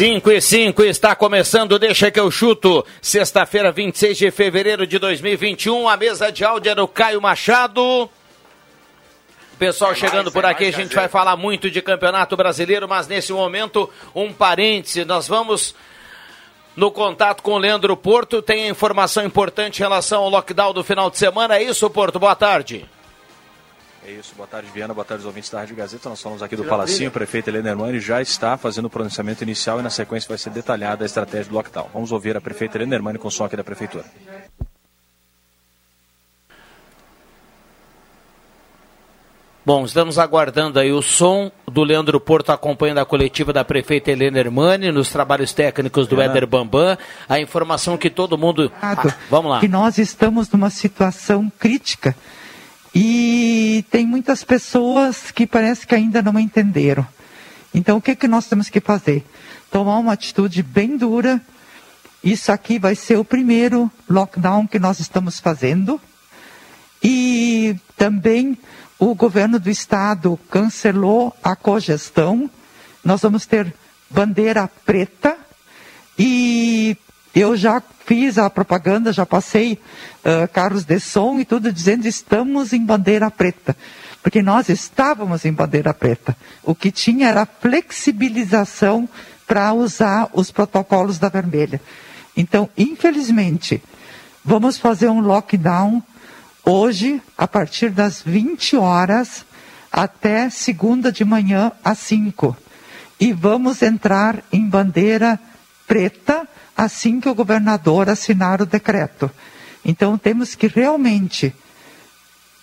5 e 5 está começando, deixa que eu chuto. Sexta-feira, 26 de fevereiro de 2021, a mesa de áudio é do Caio Machado. Pessoal chegando por aqui, a gente vai falar muito de Campeonato Brasileiro, mas nesse momento, um parêntese, nós vamos no contato com o Leandro Porto, tem informação importante em relação ao lockdown do final de semana, é isso, Porto? Boa tarde. É isso, boa tarde, Viana, boa tarde, ouvintes da Rádio Gazeta. Nós falamos aqui do Palacinho, o prefeito Helena Hermani já está fazendo o pronunciamento inicial e na sequência vai ser detalhada a estratégia do lockdown. Vamos ouvir a prefeita Helena Hermani com o som aqui da prefeitura. Bom, estamos aguardando aí o som do Leandro Porto acompanhando a coletiva da prefeita Helena Hermani nos trabalhos técnicos do Éder Bambam. A informação que todo mundo. Ah, vamos lá. Que nós estamos numa situação crítica e tem muitas pessoas que parece que ainda não entenderam. Então, o que, que nós temos que fazer? Tomar uma atitude bem dura. Isso aqui vai ser o primeiro lockdown que nós estamos fazendo. E também o governo do estado cancelou a cogestão. Nós vamos ter bandeira preta e eu já fiz a propaganda, já passei uh, carros de som e tudo dizendo estamos em bandeira preta. Porque nós estávamos em bandeira preta. O que tinha era flexibilização para usar os protocolos da vermelha. Então, infelizmente, vamos fazer um lockdown hoje, a partir das 20 horas até segunda de manhã às 5. E vamos entrar em bandeira preta assim que o governador assinar o decreto. Então temos que realmente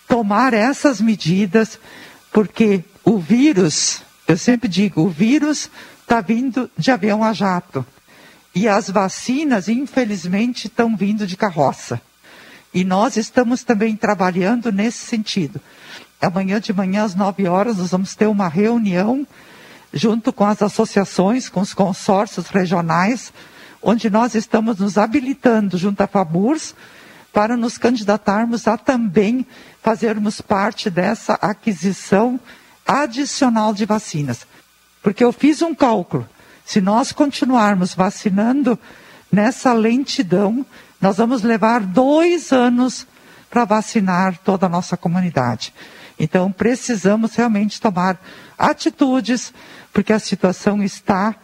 tomar essas medidas, porque o vírus, eu sempre digo, o vírus está vindo de avião a jato. E as vacinas, infelizmente, estão vindo de carroça. E nós estamos também trabalhando nesse sentido. Amanhã de manhã, às 9 horas, nós vamos ter uma reunião junto com as associações, com os consórcios regionais, onde nós estamos nos habilitando junto à FABURS para nos candidatarmos a também fazermos parte dessa aquisição adicional de vacinas. Porque eu fiz um cálculo. Se nós continuarmos vacinando nessa lentidão, nós vamos levar dois anos para vacinar toda a nossa comunidade. Então, precisamos realmente tomar atitudes, porque a situação está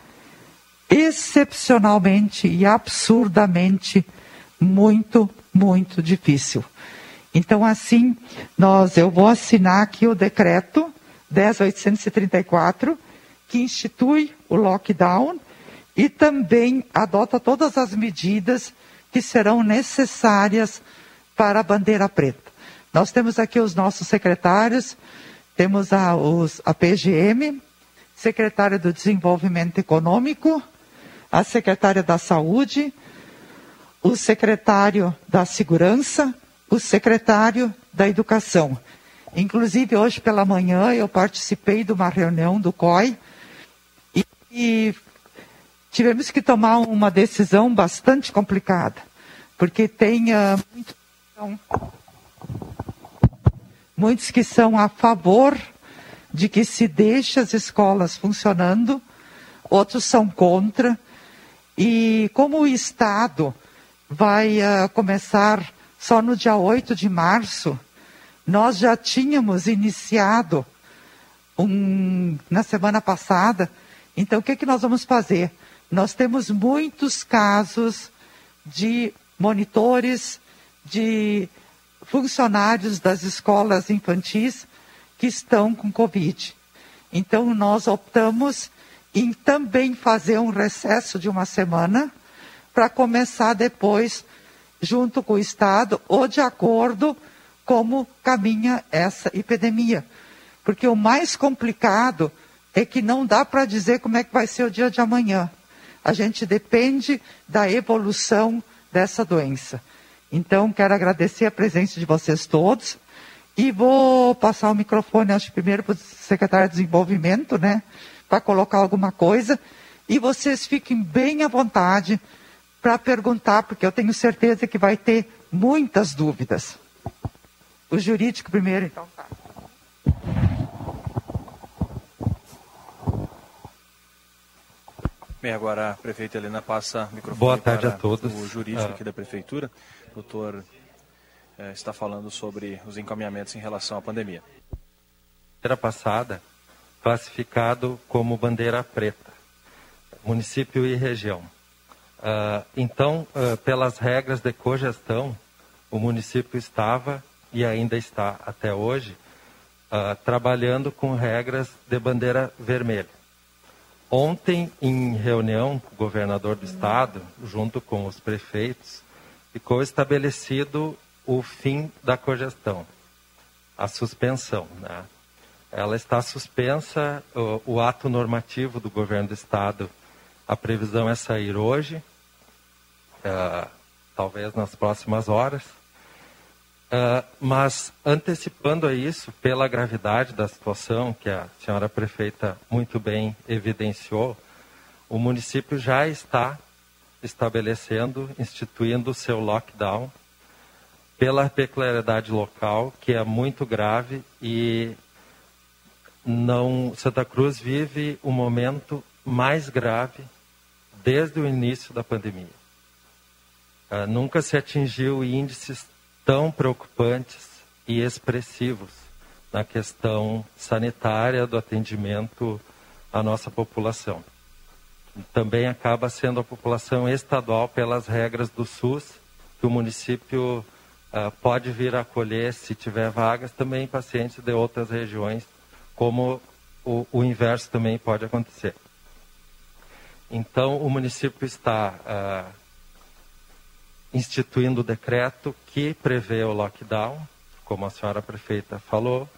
excepcionalmente e absurdamente muito, muito difícil. Então, assim, nós, eu vou assinar aqui o decreto 10.834, que institui o lockdown e também adota todas as medidas que serão necessárias para a bandeira preta. Nós temos aqui os nossos secretários, temos a, os, a PGM, secretária do Desenvolvimento Econômico, a secretária da Saúde, o secretário da Segurança, o secretário da Educação. Inclusive, hoje pela manhã, eu participei de uma reunião do COI e, e tivemos que tomar uma decisão bastante complicada, porque tem uh, muitos, muitos que são a favor de que se deixe as escolas funcionando, outros são contra, e como o Estado vai uh, começar só no dia 8 de março, nós já tínhamos iniciado um, na semana passada. Então, o que, é que nós vamos fazer? Nós temos muitos casos de monitores, de funcionários das escolas infantis que estão com Covid. Então, nós optamos e também fazer um recesso de uma semana para começar depois, junto com o Estado, ou de acordo como caminha essa epidemia. Porque o mais complicado é que não dá para dizer como é que vai ser o dia de amanhã. A gente depende da evolução dessa doença. Então, quero agradecer a presença de vocês todos e vou passar o microfone, acho, primeiro para o secretário de Desenvolvimento, né? Para colocar alguma coisa. E vocês fiquem bem à vontade para perguntar, porque eu tenho certeza que vai ter muitas dúvidas. O jurídico primeiro, então. Tá. Bem, agora a prefeita Helena passa o microfone Boa tarde para a todos. o jurídico Ah. aqui da prefeitura. O doutor eh, está falando sobre os encaminhamentos em relação à pandemia. Bandeira passada, classificado como bandeira preta, município e região. Ah, então, ah, pelas regras de cogestão, o município estava e ainda está até hoje ah, trabalhando com regras de bandeira vermelha. Ontem, em reunião com o governador do estado, junto com os prefeitos, ficou estabelecido o fim da cogestão, a suspensão. Né? Ela está suspensa, o, o ato normativo do governo do estado, a previsão é sair hoje, ah, talvez nas próximas horas. Ah, mas antecipando a isso, pela gravidade da situação que a senhora prefeita muito bem evidenciou, o município já está estabelecendo, instituindo o seu lockdown pela peculiaridade local, que é muito grave e não Santa Cruz vive o momento mais grave desde o início da pandemia. Ah, nunca se atingiu índices tão preocupantes e expressivos na questão sanitária do atendimento à nossa população. Também acaba sendo a população estadual pelas regras do SUS, que o município ah, pode vir a acolher, se tiver vagas, também pacientes de outras regiões, como o, o inverso também pode acontecer. Então, o município está ah, instituindo o decreto que prevê o lockdown, como a senhora prefeita falou.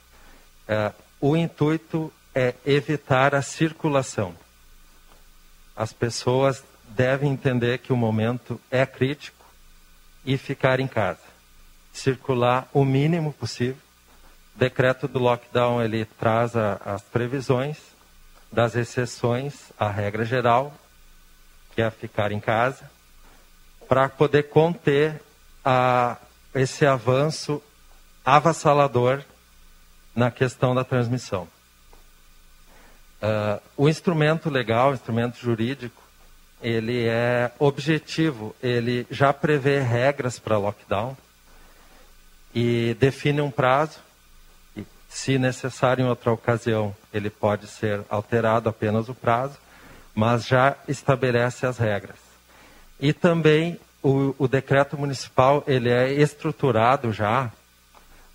Eh, o intuito é evitar a circulação. As pessoas devem entender que o momento é crítico e ficar em casa. Circular o mínimo possível. Decreto do lockdown ele traz a, as previsões das exceções à regra geral, que é ficar em casa para poder conter a, esse avanço avassalador na questão da transmissão. Ah, o instrumento legal, o instrumento jurídico, ele é objetivo, ele já prevê regras para lockdown e define um prazo. Se necessário em outra ocasião, ele pode ser alterado apenas o prazo, mas já estabelece as regras. E também o, o decreto municipal ele é estruturado já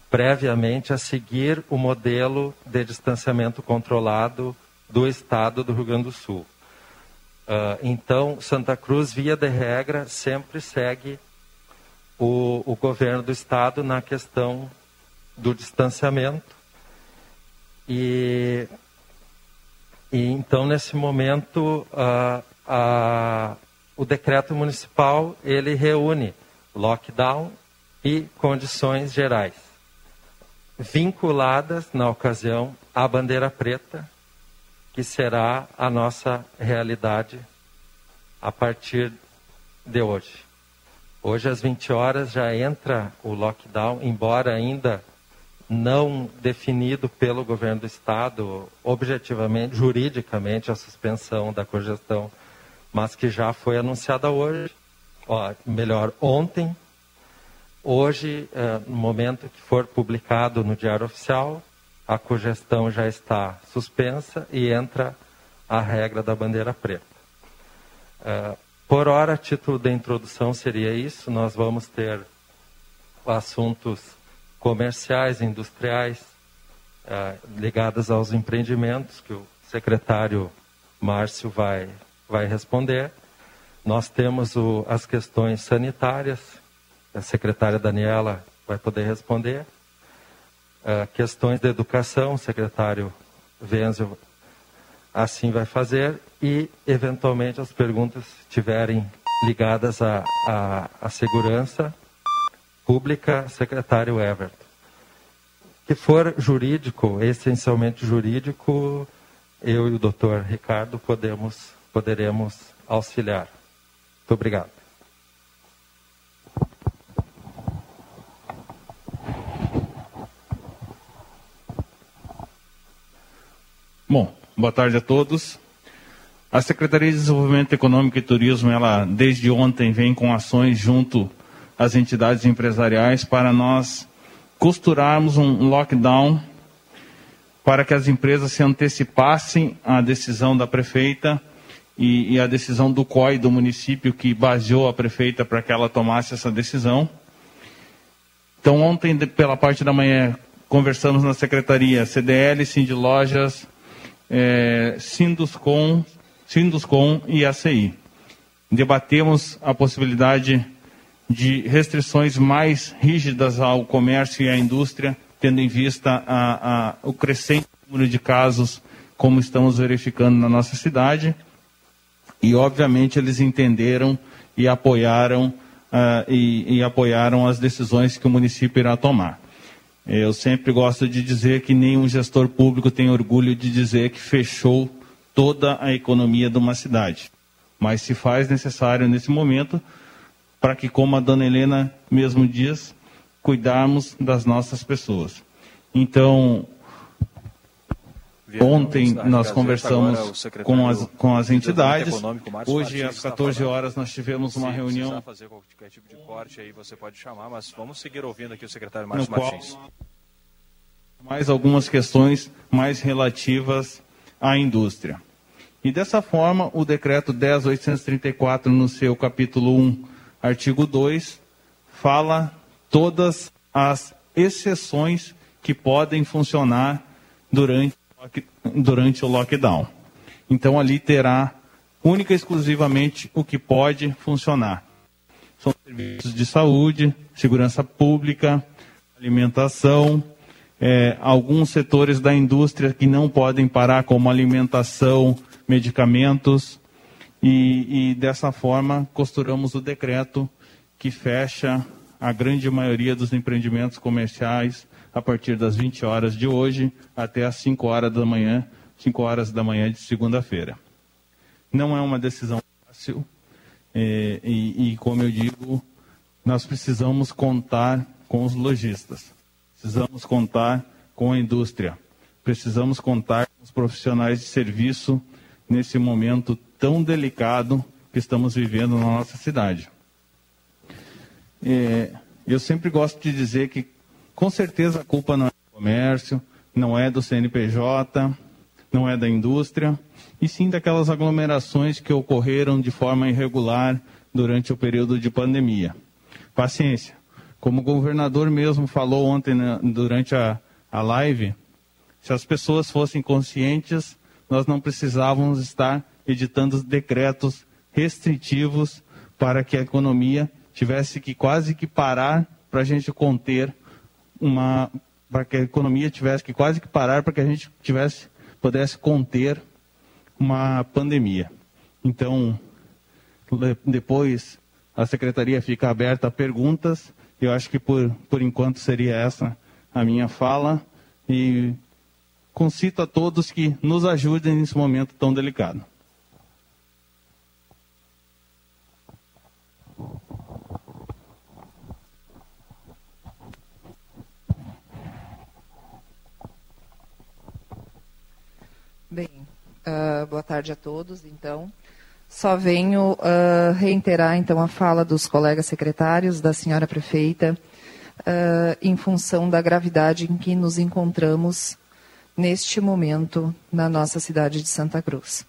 previamente a seguir o modelo de distanciamento controlado do Estado do Rio Grande do Sul. Ah, então, Santa Cruz, via de regra, sempre segue o, o governo do Estado na questão do distanciamento. E, e então, nesse momento, ah, a, o decreto municipal ele reúne lockdown e condições gerais, vinculadas, na ocasião, à bandeira preta, que será a nossa realidade a partir de hoje. Hoje, às 20 horas, já entra o lockdown, embora ainda não definido pelo governo do Estado, objetivamente, juridicamente, a suspensão da cogestão, mas que já foi anunciada hoje, ó, melhor, ontem. Hoje, eh, no momento que for publicado no Diário Oficial, a cogestão já está suspensa e entra a regra da bandeira preta. Eh, por hora, título da introdução seria isso. Nós vamos ter assuntos comerciais, industriais, eh, ligados aos empreendimentos, que o secretário Márcio vai, vai responder. Nós temos o, as questões sanitárias, a secretária Daniela vai poder responder. Uh, questões de educação, o secretário Wenzel assim vai fazer. E, eventualmente, as perguntas estiverem ligadas à, à, à segurança pública, secretário Everton. Que for jurídico, essencialmente jurídico, eu e o doutor Ricardo podemos, poderemos auxiliar. Muito obrigado. Bom, boa tarde a todos. A Secretaria de Desenvolvimento Econômico e Turismo, ela desde ontem vem com ações junto às entidades empresariais para nós costurarmos um lockdown para que as empresas se antecipassem à decisão da prefeita e, e a decisão do COI do município que baseou a prefeita para que ela tomasse essa decisão. Então, ontem, pela parte da manhã, conversamos na secretaria CDL, Cindy Lojas, é, Sinduscom, Sinduscom e ACI. Debatemos a possibilidade de restrições mais rígidas ao comércio e à indústria, tendo em vista a, a, o crescente número de casos, como estamos verificando na nossa cidade. E, obviamente, eles entenderam e apoiaram, uh, e, e apoiaram as decisões que o município irá tomar. Eu sempre gosto de dizer que nenhum gestor público tem orgulho de dizer que fechou toda a economia de uma cidade. Mas se faz necessário nesse momento para que, como a dona Helena mesmo diz, cuidarmos das nossas pessoas. Então, Ontem nós conversamos com as, com as entidades. Hoje, às 14 horas, nós tivemos uma reunião. fazer qualquer tipo de corte aí, você pode chamar, mas vamos seguir ouvindo aqui o secretário Márcio Martins. Mais algumas questões mais relativas à indústria. E dessa forma, o decreto 10.834, no seu capítulo 1, artigo 2, fala todas as exceções que podem funcionar durante durante o lockdown. Então ali terá única e exclusivamente o que pode funcionar. São serviços de saúde, segurança pública, alimentação, é, alguns setores da indústria que não podem parar, como alimentação, medicamentos, e, e dessa forma costuramos o decreto que fecha a grande maioria dos empreendimentos comerciais a partir das 20 horas de hoje até as 5 horas da manhã, 5 horas da manhã de segunda-feira. Não é uma decisão fácil é, e, e, como eu digo, nós precisamos contar com os lojistas, precisamos contar com a indústria, precisamos contar com os profissionais de serviço nesse momento tão delicado que estamos vivendo na nossa cidade. É, eu sempre gosto de dizer que com certeza a culpa não é do comércio, não é do CNPJ, não é da indústria, e sim daquelas aglomerações que ocorreram de forma irregular durante o período de pandemia. Paciência. Como o governador mesmo falou ontem né, durante a, a live, se as pessoas fossem conscientes, nós não precisávamos estar editando decretos restritivos para que a economia tivesse que quase que parar para a gente conter uma para que a economia tivesse que quase que parar para que a gente tivesse pudesse conter uma pandemia. Então, depois a secretaria fica aberta a perguntas. Eu acho que por, por enquanto seria essa a minha fala e concito a todos que nos ajudem nesse momento tão delicado. Bem, uh, boa tarde a todos, então. Só venho uh, reiterar, então, a fala dos colegas secretários, da senhora prefeita, uh, em função da gravidade em que nos encontramos neste momento na nossa cidade de Santa Cruz.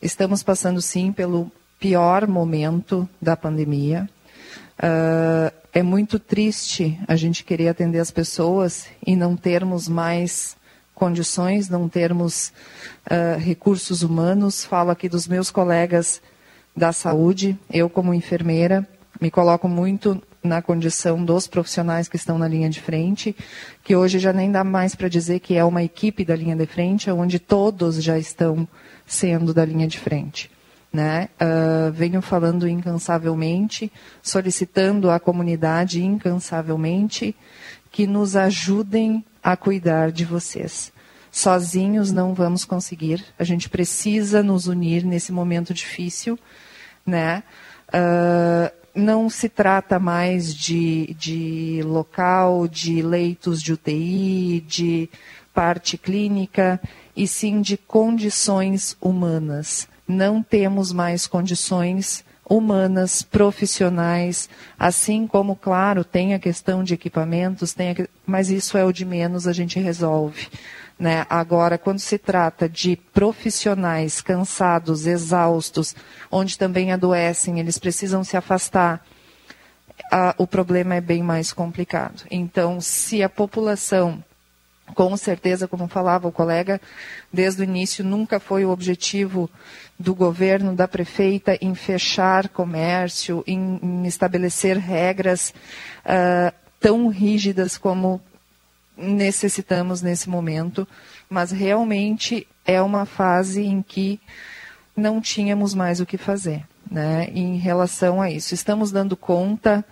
Estamos passando, sim, pelo pior momento da pandemia. Uh, é muito triste a gente querer atender as pessoas e não termos mais condições, não termos uh, recursos humanos. Falo aqui dos meus colegas da saúde. Eu, como enfermeira, me coloco muito na condição dos profissionais que estão na linha de frente, que hoje já nem dá mais para dizer que é uma equipe da linha de frente, onde todos já estão sendo da linha de frente. Né? Uh, venho falando incansavelmente, solicitando à comunidade incansavelmente que nos ajudem a cuidar de vocês. Sozinhos não vamos conseguir. A gente precisa nos unir nesse momento difícil, né? Uh, não se trata mais de, de local, de leitos de UTI, de parte clínica, e sim de condições humanas. não temos mais condições humanas, profissionais, assim como, claro, tem a questão de equipamentos, tem a... mas isso é o de menos, a gente resolve. Né? Agora, quando se trata de profissionais cansados, exaustos, onde também adoecem, eles precisam se afastar, a, o problema é bem mais complicado. Então, se a população com certeza, como falava o colega, desde o início nunca foi o objetivo do governo, da prefeita, em fechar comércio, em, em estabelecer regras uh, tão rígidas como necessitamos nesse momento, mas realmente é uma fase em que não tínhamos mais o que fazer né, em relação a isso. Estamos dando conta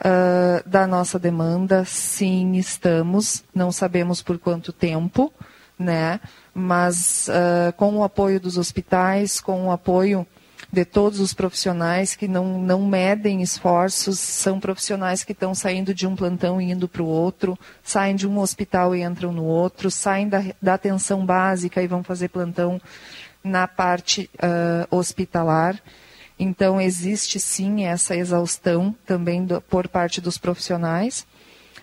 uh, da nossa demanda, sim, estamos, não sabemos por quanto tempo, né? Mas uh, com o apoio dos hospitais, com o apoio de todos os profissionais que não, não medem esforços, são profissionais que estão saindo de um plantão e indo para o outro, saem de um hospital e entram no outro, saem da, da atenção básica e vão fazer plantão na parte uh, hospitalar. Então, existe sim essa exaustão também do, por parte dos profissionais,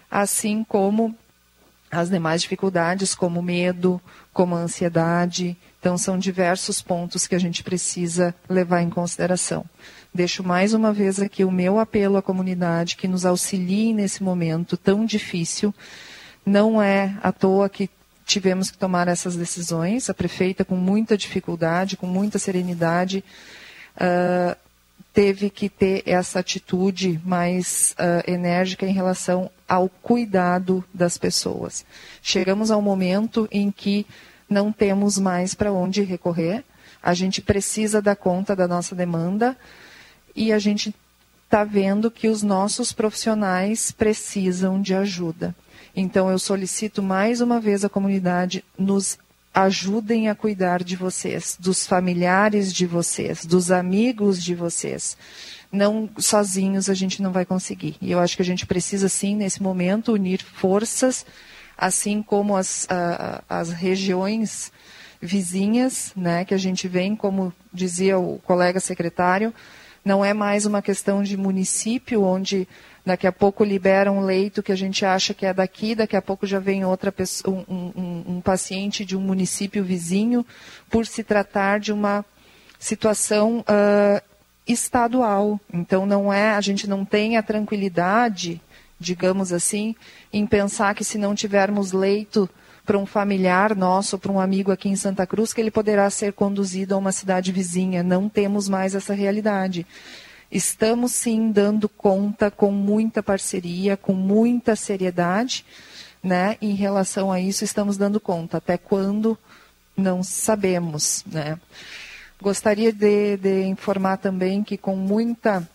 assim como as demais dificuldades, como medo, como ansiedade. Então, são diversos pontos que a gente precisa levar em consideração. Deixo mais uma vez aqui o meu apelo à comunidade que nos auxilie nesse momento tão difícil. Não é à toa que tivemos que tomar essas decisões. A prefeita, com muita dificuldade, com muita serenidade, uh, teve que ter essa atitude mais uh, enérgica em relação ao cuidado das pessoas. Chegamos ao momento em que não temos mais para onde recorrer, a gente precisa dar conta da nossa demanda e a gente está vendo que os nossos profissionais precisam de ajuda. Então, eu solicito mais uma vez à comunidade nos ajudem a cuidar de vocês, dos familiares de vocês, dos amigos de vocês. Não sozinhos a gente não vai conseguir. E eu acho que a gente precisa sim nesse momento unir forças, assim como as, as regiões vizinhas, né, que a gente vem, como dizia o colega secretário, não é mais uma questão de município onde Daqui a pouco libera um leito que a gente acha que é daqui, daqui a pouco já vem outra pessoa, um, um, um paciente de um município vizinho, por se tratar de uma situação uh, estadual. Então não é, a gente não tem a tranquilidade, digamos assim, em pensar que se não tivermos leito para um familiar nosso, para um amigo aqui em Santa Cruz, que ele poderá ser conduzido a uma cidade vizinha. Não temos mais essa realidade. Estamos sim dando conta com muita parceria, com muita seriedade, né? Em relação a isso, estamos dando conta. Até quando não sabemos, né? Gostaria de, de informar também que com muita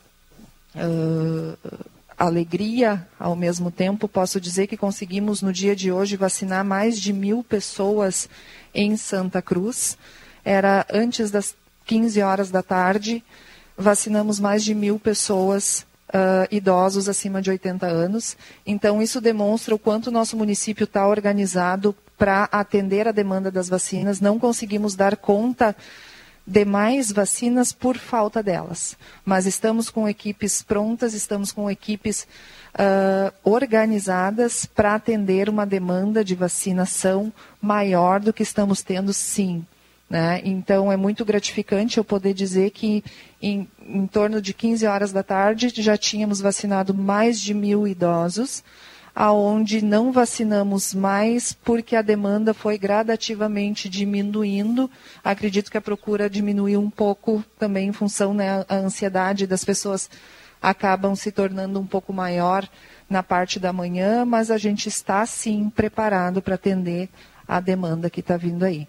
uh, alegria, ao mesmo tempo, posso dizer que conseguimos no dia de hoje vacinar mais de mil pessoas em Santa Cruz. Era antes das 15 horas da tarde vacinamos mais de mil pessoas Uh, idosos acima de 80 anos. Então, isso demonstra o quanto o nosso município está organizado para atender a demanda das vacinas. Não conseguimos dar conta de mais vacinas por falta delas. Mas estamos com equipes prontas, estamos com equipes uh, organizadas para atender uma demanda de vacinação maior do que estamos tendo, sim. Né? Então, é muito gratificante eu poder dizer que em, em torno de 15 horas da tarde já tínhamos vacinado mais de mil idosos, aonde não vacinamos mais porque a demanda foi gradativamente diminuindo. Acredito que a procura diminuiu um pouco também em função né, ansiedade das pessoas acabam se tornando um pouco maior na parte da manhã, mas a gente está sim preparado para atender a demanda que está vindo aí.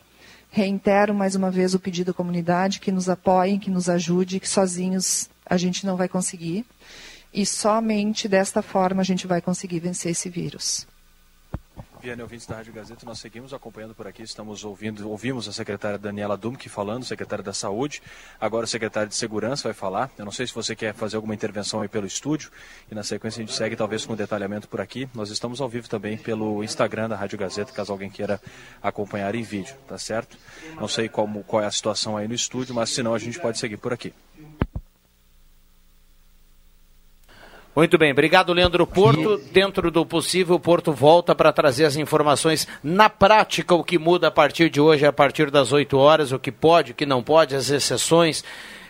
Reitero mais uma vez o pedido à comunidade que nos apoiem, que nos ajude, que sozinhos a gente não vai conseguir. E somente desta forma a gente vai conseguir vencer esse vírus. Viana ouvintes da Rádio Gazeta, nós seguimos acompanhando por aqui, estamos ouvindo, ouvimos a secretária Daniela Dumke falando, secretária da Saúde, agora o secretário de Segurança vai falar. Eu não sei se você quer fazer alguma intervenção aí pelo estúdio, e na sequência a gente segue talvez com detalhamento por aqui. Nós estamos ao vivo também pelo Instagram da Rádio Gazeta, caso alguém queira acompanhar em vídeo, tá certo? Não sei como, qual é a situação aí no estúdio, mas se não a gente pode seguir por aqui. Muito bem, obrigado Leandro Porto. Dentro do possível, o Porto volta para trazer as informações na prática, o que muda a partir de hoje, a partir das 8 horas, o que pode, o que não pode, as exceções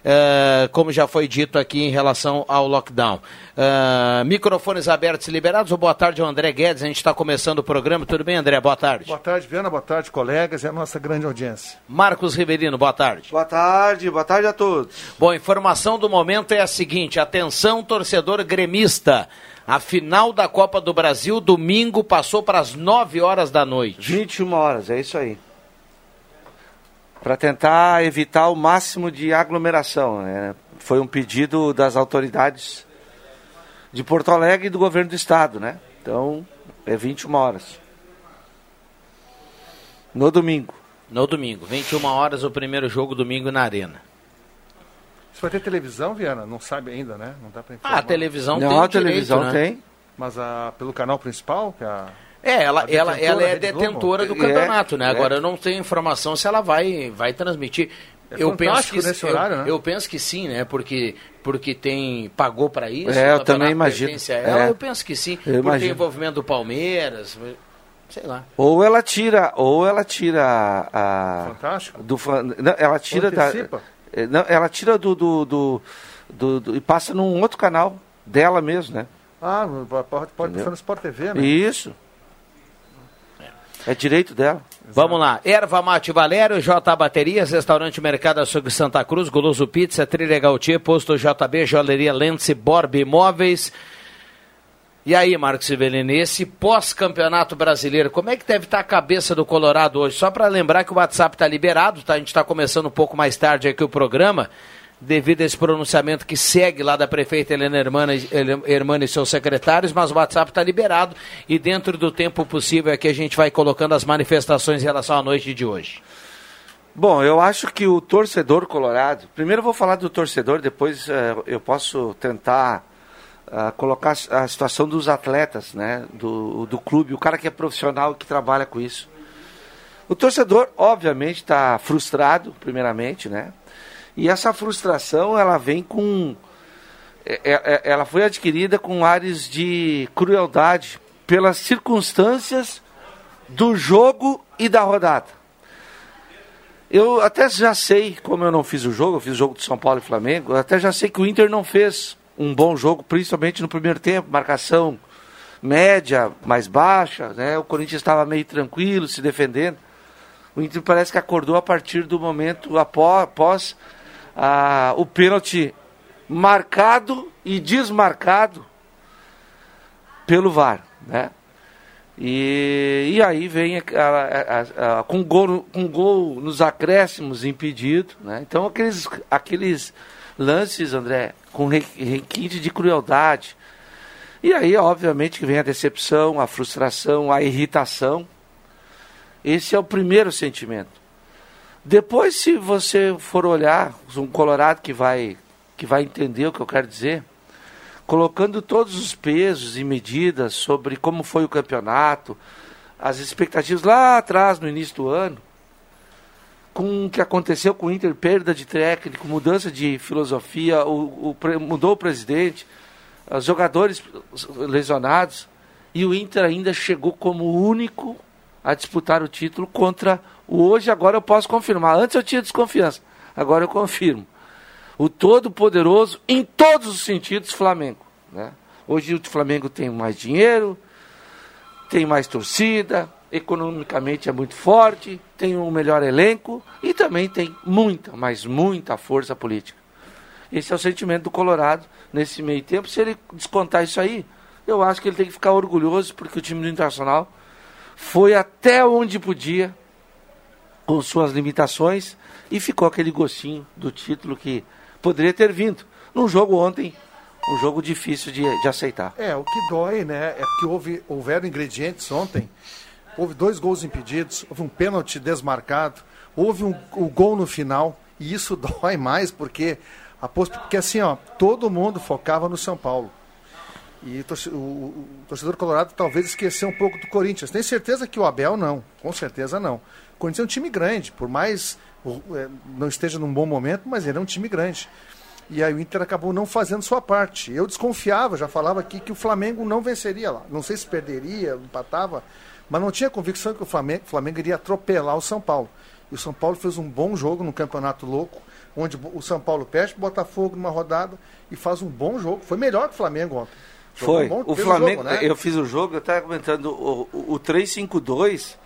uh, como já foi dito aqui em relação ao lockdown. Uh, microfones abertos e liberados. Boa tarde ao André Guedes. A gente está começando o programa. Tudo bem, André? Boa tarde. Boa tarde, Viana. Boa tarde, colegas e a nossa grande audiência. Marcos Riverino, boa tarde. Boa tarde, boa tarde a todos. Bom, informação do momento é a seguinte: atenção, torcedor gremista. A final da Copa do Brasil, domingo, passou para as 9 horas da noite. 21 horas, é isso aí para tentar evitar o máximo de aglomeração. Né? Foi um pedido das autoridades de Porto Alegre e do governo do estado, né? Então, é 21 horas. No domingo. No domingo, 21 horas o primeiro jogo domingo na Arena. Isso vai ter televisão, Viana? Não sabe ainda, né? Não dá para informar. Ah, a televisão Não, tem a televisão direito, né? tem. Mas a, pelo canal principal, que é a é, ela, ela, ela é detentora do campeonato, né? é, né? Agora é. eu não tenho informação se ela vai, vai transmitir. É eu penso que nesse horário, eu, né? eu penso que sim, né? Porque porque tem pagou para isso. É, eu também imagino. Ela, é. Eu penso que sim. Eu porque imagino. tem envolvimento do Palmeiras, sei lá. Ou ela tira, ou ela tira a Fantástico. Do não, ela tira da é, não, ela tira do do, do, do, do, e passa num outro canal dela mesmo, né? Ah, pode, pode passar no Sport TV, né? Isso. É direito dela. Vamos lá. Erva Mate Valério, J Baterias, Restaurante Mercado Açougue Santa Cruz, Goloso Pizza, Trilha Gautier, Posto JB, Joalheria Lentz, Borb Imóveis. E aí, Marcos Sivelini, esse pós-campeonato brasileiro, como é que deve estar a cabeça do Colorado hoje? Só para lembrar que o WhatsApp está liberado, tá? A gente está começando um pouco mais tarde aqui o programa devido a esse pronunciamento que segue lá da prefeita Helena Hermana e seus secretários, mas o WhatsApp está liberado e dentro do tempo possível é que a gente vai colocando as manifestações em relação à noite de hoje. Bom, eu acho que o torcedor colorado. Primeiro eu vou falar do torcedor, depois uh, eu posso tentar uh, colocar a situação dos atletas, né? Do, do clube, o cara que é profissional que trabalha com isso. O torcedor, obviamente, está frustrado, primeiramente, né? E essa frustração, ela vem com. É, é, é, ela foi adquirida com ares de crueldade pelas circunstâncias do jogo e da rodada. Eu até já sei, como eu não fiz o jogo, eu fiz o jogo de São Paulo e Flamengo, eu até já sei que o Inter não fez um bom jogo, principalmente no primeiro tempo, marcação média, mais baixa, né? O Corinthians estava meio tranquilo, se defendendo. O Inter parece que acordou a partir do momento após, após ah, o pênalti marcado e desmarcado pelo VAR, né? E, e aí vem a, a, a, com, gol, com gol nos acréscimos impedido, né? Então aqueles, aqueles lances, André, com requinte de crueldade. E aí, obviamente, que vem a decepção, a frustração, a irritação. Esse é o primeiro sentimento. Depois, se você for olhar, um colorado que vai, que vai entender o que eu quero dizer, colocando todos os pesos e medidas sobre como foi o campeonato, as expectativas lá atrás, no início do ano, com o que aconteceu com o Inter, perda de técnico, mudança de filosofia, o, o, mudou o presidente, os jogadores lesionados, e o Inter ainda chegou como único a disputar o título contra o hoje. Agora eu posso confirmar. Antes eu tinha desconfiança, agora eu confirmo. O todo-poderoso, em todos os sentidos, Flamengo. Né? Hoje o Flamengo tem mais dinheiro, tem mais torcida, economicamente é muito forte, tem um melhor elenco e também tem muita, mas muita força política. Esse é o sentimento do Colorado nesse meio tempo. Se ele descontar isso aí, eu acho que ele tem que ficar orgulhoso porque o time do Internacional foi até onde podia, com suas limitações, e ficou aquele gostinho do título que poderia ter vindo. Num jogo ontem, um jogo difícil de, de aceitar. É, o que dói, né, é que houve, houveram ingredientes ontem houve dois gols impedidos, houve um pênalti desmarcado, houve um, um gol no final, e isso dói mais porque, a post... porque assim, ó, todo mundo focava no São Paulo. E o, torcedor colorado talvez esqueceu um pouco do Corinthians. Tenho certeza que o Abel não, com certeza não. O Corinthians é um time grande, por mais é, não esteja num bom momento, mas ele é um time grande. E aí o Inter acabou não fazendo sua parte. Eu desconfiava, já falava aqui que o Flamengo não venceria lá. Não sei se perderia, empatava, mas não tinha convicção que o Flamengo, Flamengo iria atropelar o São Paulo. E o São Paulo fez um bom jogo no Campeonato Louco, onde o São Paulo perde o Botafogo numa rodada e faz um bom jogo. Foi melhor que o Flamengo ontem. Foi. Um o Flamengo, jogo, né? eu fiz o jogo, eu estava comentando, o, o, o 3-5-2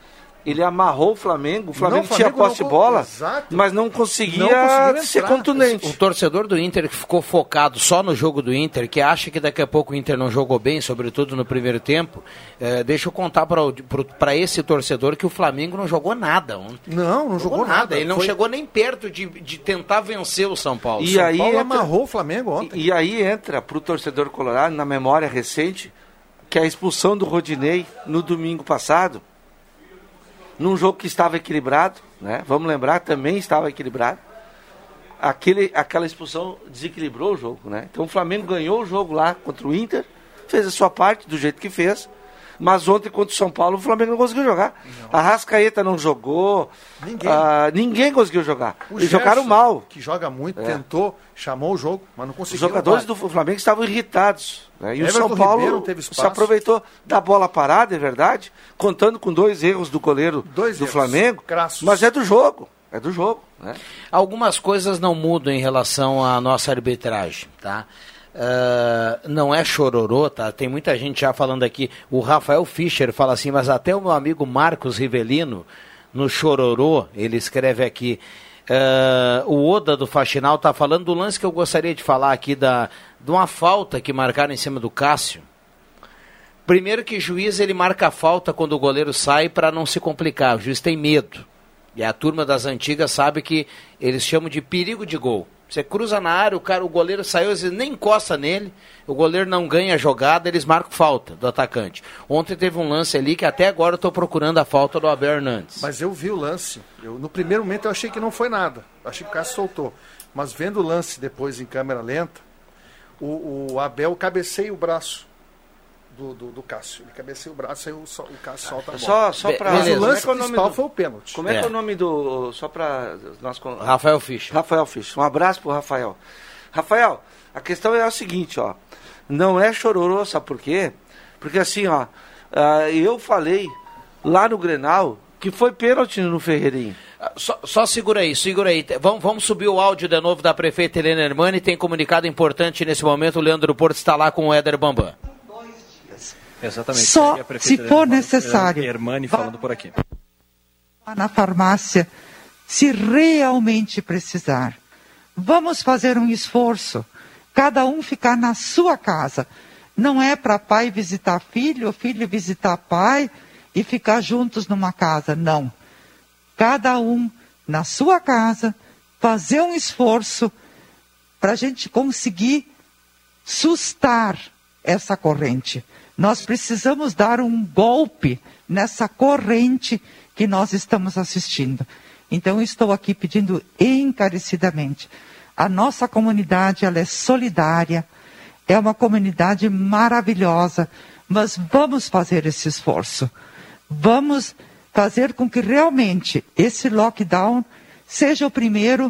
ele amarrou o Flamengo, o Flamengo, não, tinha posse de bola, exato. mas não conseguia, não conseguia ser contundente. O torcedor do Inter que ficou focado só no jogo do Inter, que acha que daqui a pouco o Inter não jogou bem, sobretudo no primeiro tempo, é, deixa eu contar para esse torcedor que o Flamengo não jogou nada ontem. Não, não jogou, jogou nada. nada. Ele não Foi... chegou nem perto de, de tentar vencer o São Paulo. E São aí Paulo entra... amarrou o Flamengo ontem. E, e aí entra para o torcedor colorado, na memória recente, que a expulsão do Rodinei no domingo passado num jogo que estava equilibrado, né? Vamos lembrar, também estava equilibrado. Aquele, aquela expulsão desequilibrou o jogo, né? Então o Flamengo ganhou o jogo lá contra o Inter, fez a sua parte do jeito que fez, mas ontem contra o São Paulo o Flamengo não conseguiu jogar. Não. A Rascaeta não jogou. Ninguém. Ah, ninguém conseguiu jogar. O Eles Gerson, jogaram mal. Que joga muito, é. tentou, chamou o jogo, mas não conseguiu. Os jogadores do Flamengo estavam irritados. Né? E Everton o São Paulo se aproveitou da bola parada, é verdade, contando com dois erros do goleiro dois do erros. Flamengo. Crassos. Mas é do jogo. É do jogo. Né? Algumas coisas não mudam em relação à nossa arbitragem, tá? Uh, não é chororô, tá? Tem muita gente já falando aqui. O Rafael Fischer fala assim, mas até o meu amigo Marcos Rivelino, no chororô, ele escreve aqui. Uh, o Oda do Faxinal está falando do lance que eu gostaria de falar aqui, da, de uma falta que marcaram em cima do Cássio. Primeiro que juiz ele marca a falta quando o goleiro sai para não se complicar. O juiz tem medo. E a turma das antigas sabe que eles chamam de perigo de gol. Você cruza na área, o cara, o goleiro saiu, às vezes nem encosta nele, o goleiro não ganha a jogada, eles marcam falta do atacante. Ontem teve um lance ali que até agora eu estou procurando a falta do Abel Hernandes. Mas eu vi o lance. Eu, no primeiro momento eu achei que não foi nada. achei que o Cássio soltou. Mas vendo o lance depois em câmera lenta, o, o Abel cabeceia o braço do, do, do Cássio. Ele cabeceia o braço e o, o Cássio solta a bola. Só, só pra... Mas o lance é, é o principal do... foi o pênalti. Como é, é, que é o nome do... Só para... Nós... Rafael Fisch. Rafael Fisch. Um abraço pro Rafael. Rafael, a questão é a seguinte, ó. Não é chororô, sabe por quê? Porque assim, ó, uh, eu falei lá no Grenal que foi pênalti no Ferreirinho. Ah, só, só, segura aí, segura aí. Vamos, vamos subir o áudio de novo da prefeita Helena Hermani. Tem comunicado importante nesse momento. O Leandro Porto está lá com o Éder Bambam. Exatamente. Só se for necessário. Hermani falando por aqui. Na farmácia, se realmente precisar. Vamos fazer um esforço. Cada um ficar na sua casa. Não é para pai visitar filho, ou filho visitar pai e ficar juntos numa casa. Não. Cada um na sua casa, fazer um esforço para a gente conseguir sustar essa corrente. Nós precisamos dar um golpe nessa corrente que nós estamos assistindo. Então, estou aqui pedindo encarecidamente. A nossa comunidade ela é solidária, é uma comunidade maravilhosa, mas vamos fazer esse esforço. Vamos fazer com que realmente esse lockdown seja o primeiro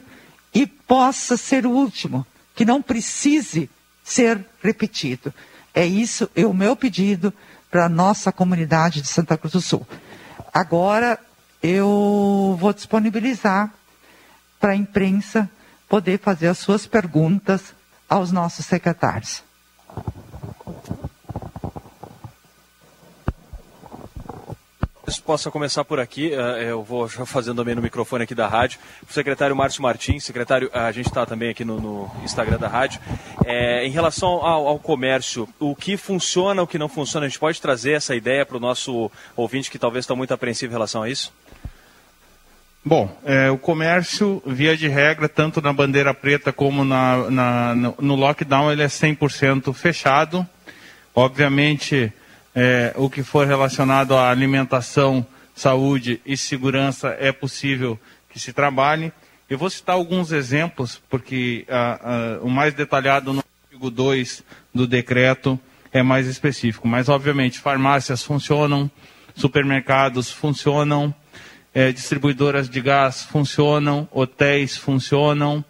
e possa ser o último, que não precise ser repetido. É isso, é o meu pedido para a nossa comunidade de Santa Cruz do Sul. Agora, eu vou disponibilizar para a imprensa poder fazer as suas perguntas aos nossos secretários. Possa começar por aqui. Eh, eu vou já fazendo também no microfone aqui da rádio. O secretário Márcio Martins, secretário, a gente está também aqui no, no, Instagram da rádio. É, em relação ao, ao, comércio, o que funciona, o que não funciona, a gente pode trazer essa ideia para o nosso ouvinte que talvez está muito apreensivo em relação a isso? Bom, é, o comércio, via de regra, tanto na bandeira preta como na, na no lockdown, ele é 100% fechado. Obviamente, é, o que for relacionado à alimentação, saúde e segurança é possível que se trabalhe. Eu vou citar alguns exemplos, porque ah, ah, o mais detalhado no artigo 2 do decreto é mais específico. Mas, obviamente, farmácias funcionam, supermercados funcionam, é, distribuidoras de gás funcionam, hotéis funcionam,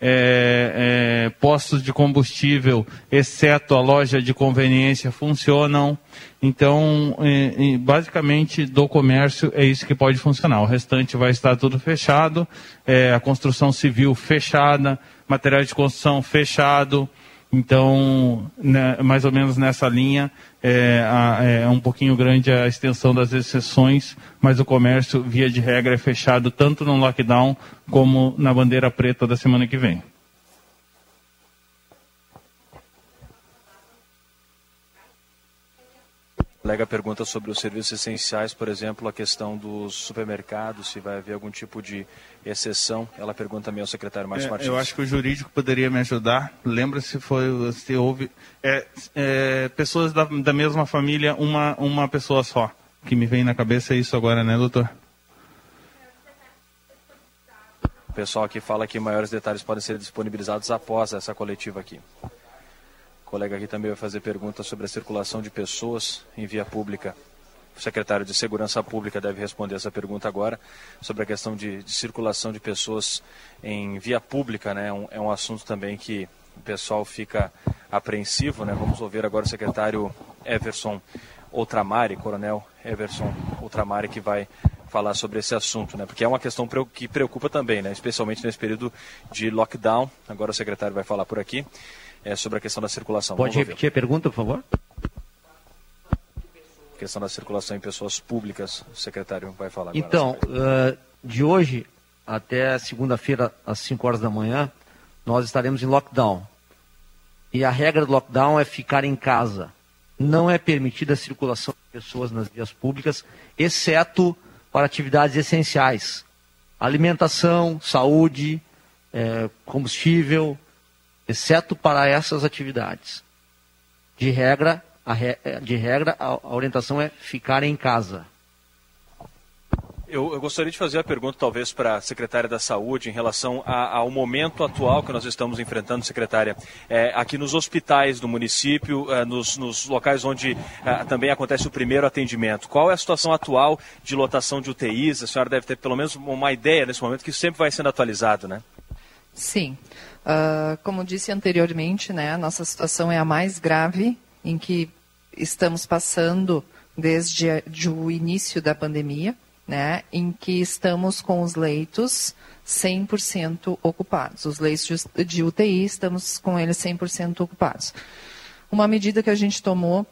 é, é, postos de combustível, exceto a loja de conveniência, funcionam. Então, é, basicamente, do comércio é isso que pode funcionar. O restante vai estar tudo fechado, é, a construção civil fechada, material de construção fechado, então, né, mais ou menos nessa linha, é, a, é, um pouquinho grande a extensão das exceções, mas o comércio, via de regra, é fechado tanto no lockdown como na bandeira preta da semana que vem. Colega pergunta sobre os serviços essenciais, por exemplo, a questão dos supermercados, se vai haver algum tipo de exceção. Ela pergunta também ao secretário Márcio é, Martins. Eu acho que o jurídico poderia me ajudar. Lembra se foi se houve é, é, pessoas da, da mesma família, uma uma pessoa só. Que me vem na cabeça é isso agora, né, doutor? O pessoal aqui fala que maiores detalhes podem ser disponibilizados após essa coletiva aqui. O colega aqui também vai fazer perguntas sobre a circulação de pessoas em via pública. O secretário de Segurança Pública deve responder essa pergunta agora, sobre a questão de, de circulação de pessoas em via pública. Né? Um, é um assunto também que o pessoal fica apreensivo. Né? Vamos ouvir agora o secretário Everson Outramari, coronel Everson Outramari, que vai falar sobre esse assunto, né? Porque é uma questão que preocupa também, né? Especialmente nesse período de lockdown. Agora o secretário vai falar por aqui é, sobre a questão da circulação. Pode Vamos repetir ouvir. a pergunta, por favor? A questão da circulação em pessoas públicas, o secretário vai falar agora. Então, uh, de hoje até segunda-feira, às 5 horas da manhã, nós estaremos em lockdown. E a regra do lockdown é ficar em casa. Não é permitida a circulação de pessoas nas vias públicas, exceto para atividades essenciais. Alimentação, saúde, é, combustível, exceto para essas atividades. De regra, a, re, de regra, a, a orientação é ficar em casa. Eu, eu, gostaria de fazer a pergunta, talvez, para a secretária da Saúde, em relação a, ao momento atual que nós estamos enfrentando, secretária, é, aqui nos hospitais do município, é, nos, nos, locais onde é, também acontece o primeiro atendimento. Qual é a situação atual de lotação de UTIs? A senhora deve ter pelo menos uma ideia nesse momento, que sempre vai sendo atualizado, né? Sim. Uh, como disse anteriormente, né, a nossa situação é a mais grave em que estamos passando desde de o início da pandemia, né, em que estamos com os leitos 100% ocupados. Os leitos de UTI, estamos com eles 100% ocupados. Uma medida que a gente tomou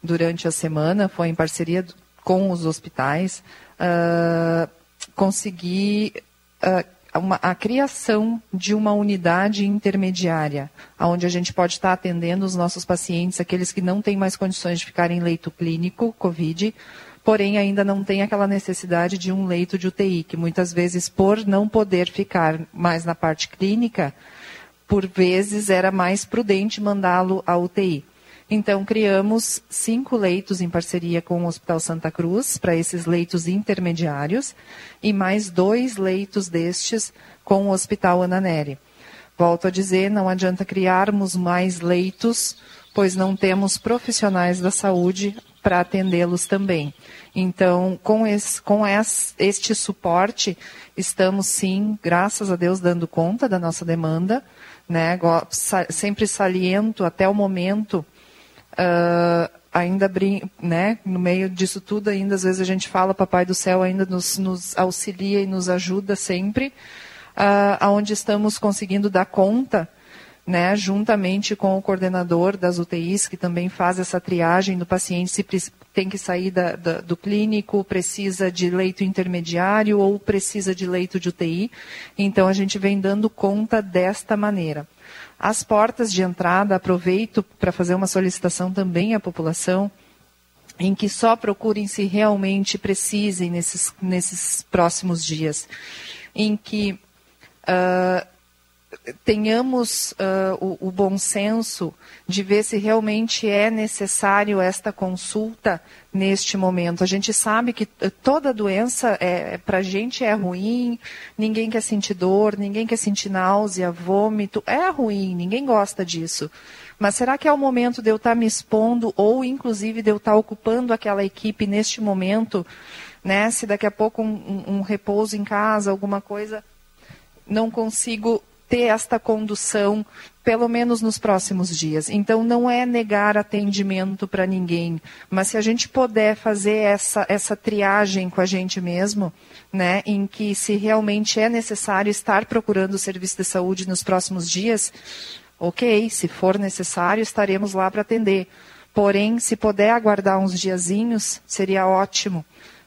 durante a semana foi em parceria com os hospitais uh, conseguir uh, uma, a criação de uma unidade intermediária, onde a gente pode estar atendendo os nossos pacientes, aqueles que não têm mais condições de ficar em leito clínico, COVID, porém ainda não tem aquela necessidade de um leito de UTI, que muitas vezes, por não poder ficar mais na parte clínica, por vezes era mais prudente mandá-lo à UTI. Então, criamos cinco leitos em parceria com o Hospital Santa Cruz, para esses leitos intermediários, e mais dois leitos destes com o Hospital Ana Nery. Volto a dizer, não adianta criarmos mais leitos, pois não temos profissionais da saúde para atendê-los também. Então, com, esse, com este suporte, estamos sim, graças a Deus, dando conta da nossa demanda. Né? Sempre saliento até o momento Uh, ainda né, no meio disso tudo, ainda às vezes a gente fala, Papai do Céu ainda nos, nos auxilia e nos ajuda sempre, uh, aonde estamos conseguindo dar conta, né, juntamente com o coordenador das UTIs, que também faz essa triagem do paciente, se tem que sair da, da, do clínico, precisa de leito intermediário ou precisa de leito de UTI. Então a gente vem dando conta desta maneira. As portas de entrada, aproveito para fazer uma solicitação também à população, em que só procurem se realmente precisem nesses, nesses próximos dias, em que uh, tenhamos uh, o, o, bom senso de ver se realmente é necessário esta consulta neste momento. A gente sabe que toda doença é, para a gente é ruim, ninguém quer sentir dor, ninguém quer sentir náusea, vômito, é ruim, ninguém gosta disso. Mas será que é o momento de eu estar tá me expondo ou, inclusive, de eu estar tá ocupando aquela equipe neste momento, né? Se daqui a pouco um, um, um repouso em casa, alguma coisa, não consigo ter esta condução, pelo menos nos próximos dias. Então, não é negar atendimento para ninguém, mas se a gente puder fazer essa, essa triagem com a gente mesmo, né, em que se realmente é necessário estar procurando o serviço de saúde nos próximos dias, ok, se for necessário, estaremos lá para atender. Porém, se puder aguardar uns diazinhos, seria ótimo,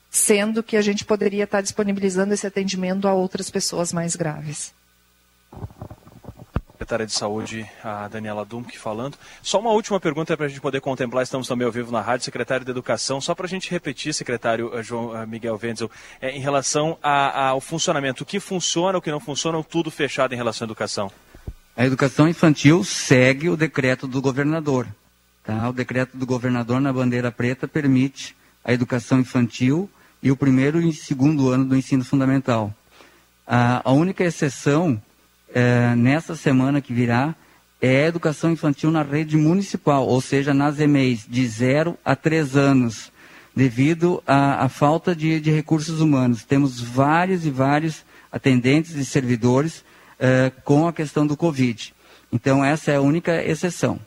sendo que a gente poderia estar disponibilizando esse atendimento a outras pessoas mais graves secretária de Saúde, a Daniela Dumke, falando. Só uma última pergunta para a gente poder contemplar, estamos também ao vivo na rádio, secretário de Educação, só para a gente repetir, secretário eh, João eh, Miguel Wenzel, é, em relação a, ao funcionamento, o que funciona, o que não funciona, tudo fechado em relação à educação? A educação infantil segue o decreto do governador. Tá? O decreto do governador na bandeira preta permite a educação infantil e o primeiro e segundo ano do ensino fundamental. A, a única exceção é, nessa semana que virá é a educação infantil na rede municipal, ou seja, nas EMEIs, de 0 a 3 anos, devido à, à falta de, de, recursos humanos. Temos vários e vários atendentes e servidores é, com a questão do Covid. Então, essa é a única exceção.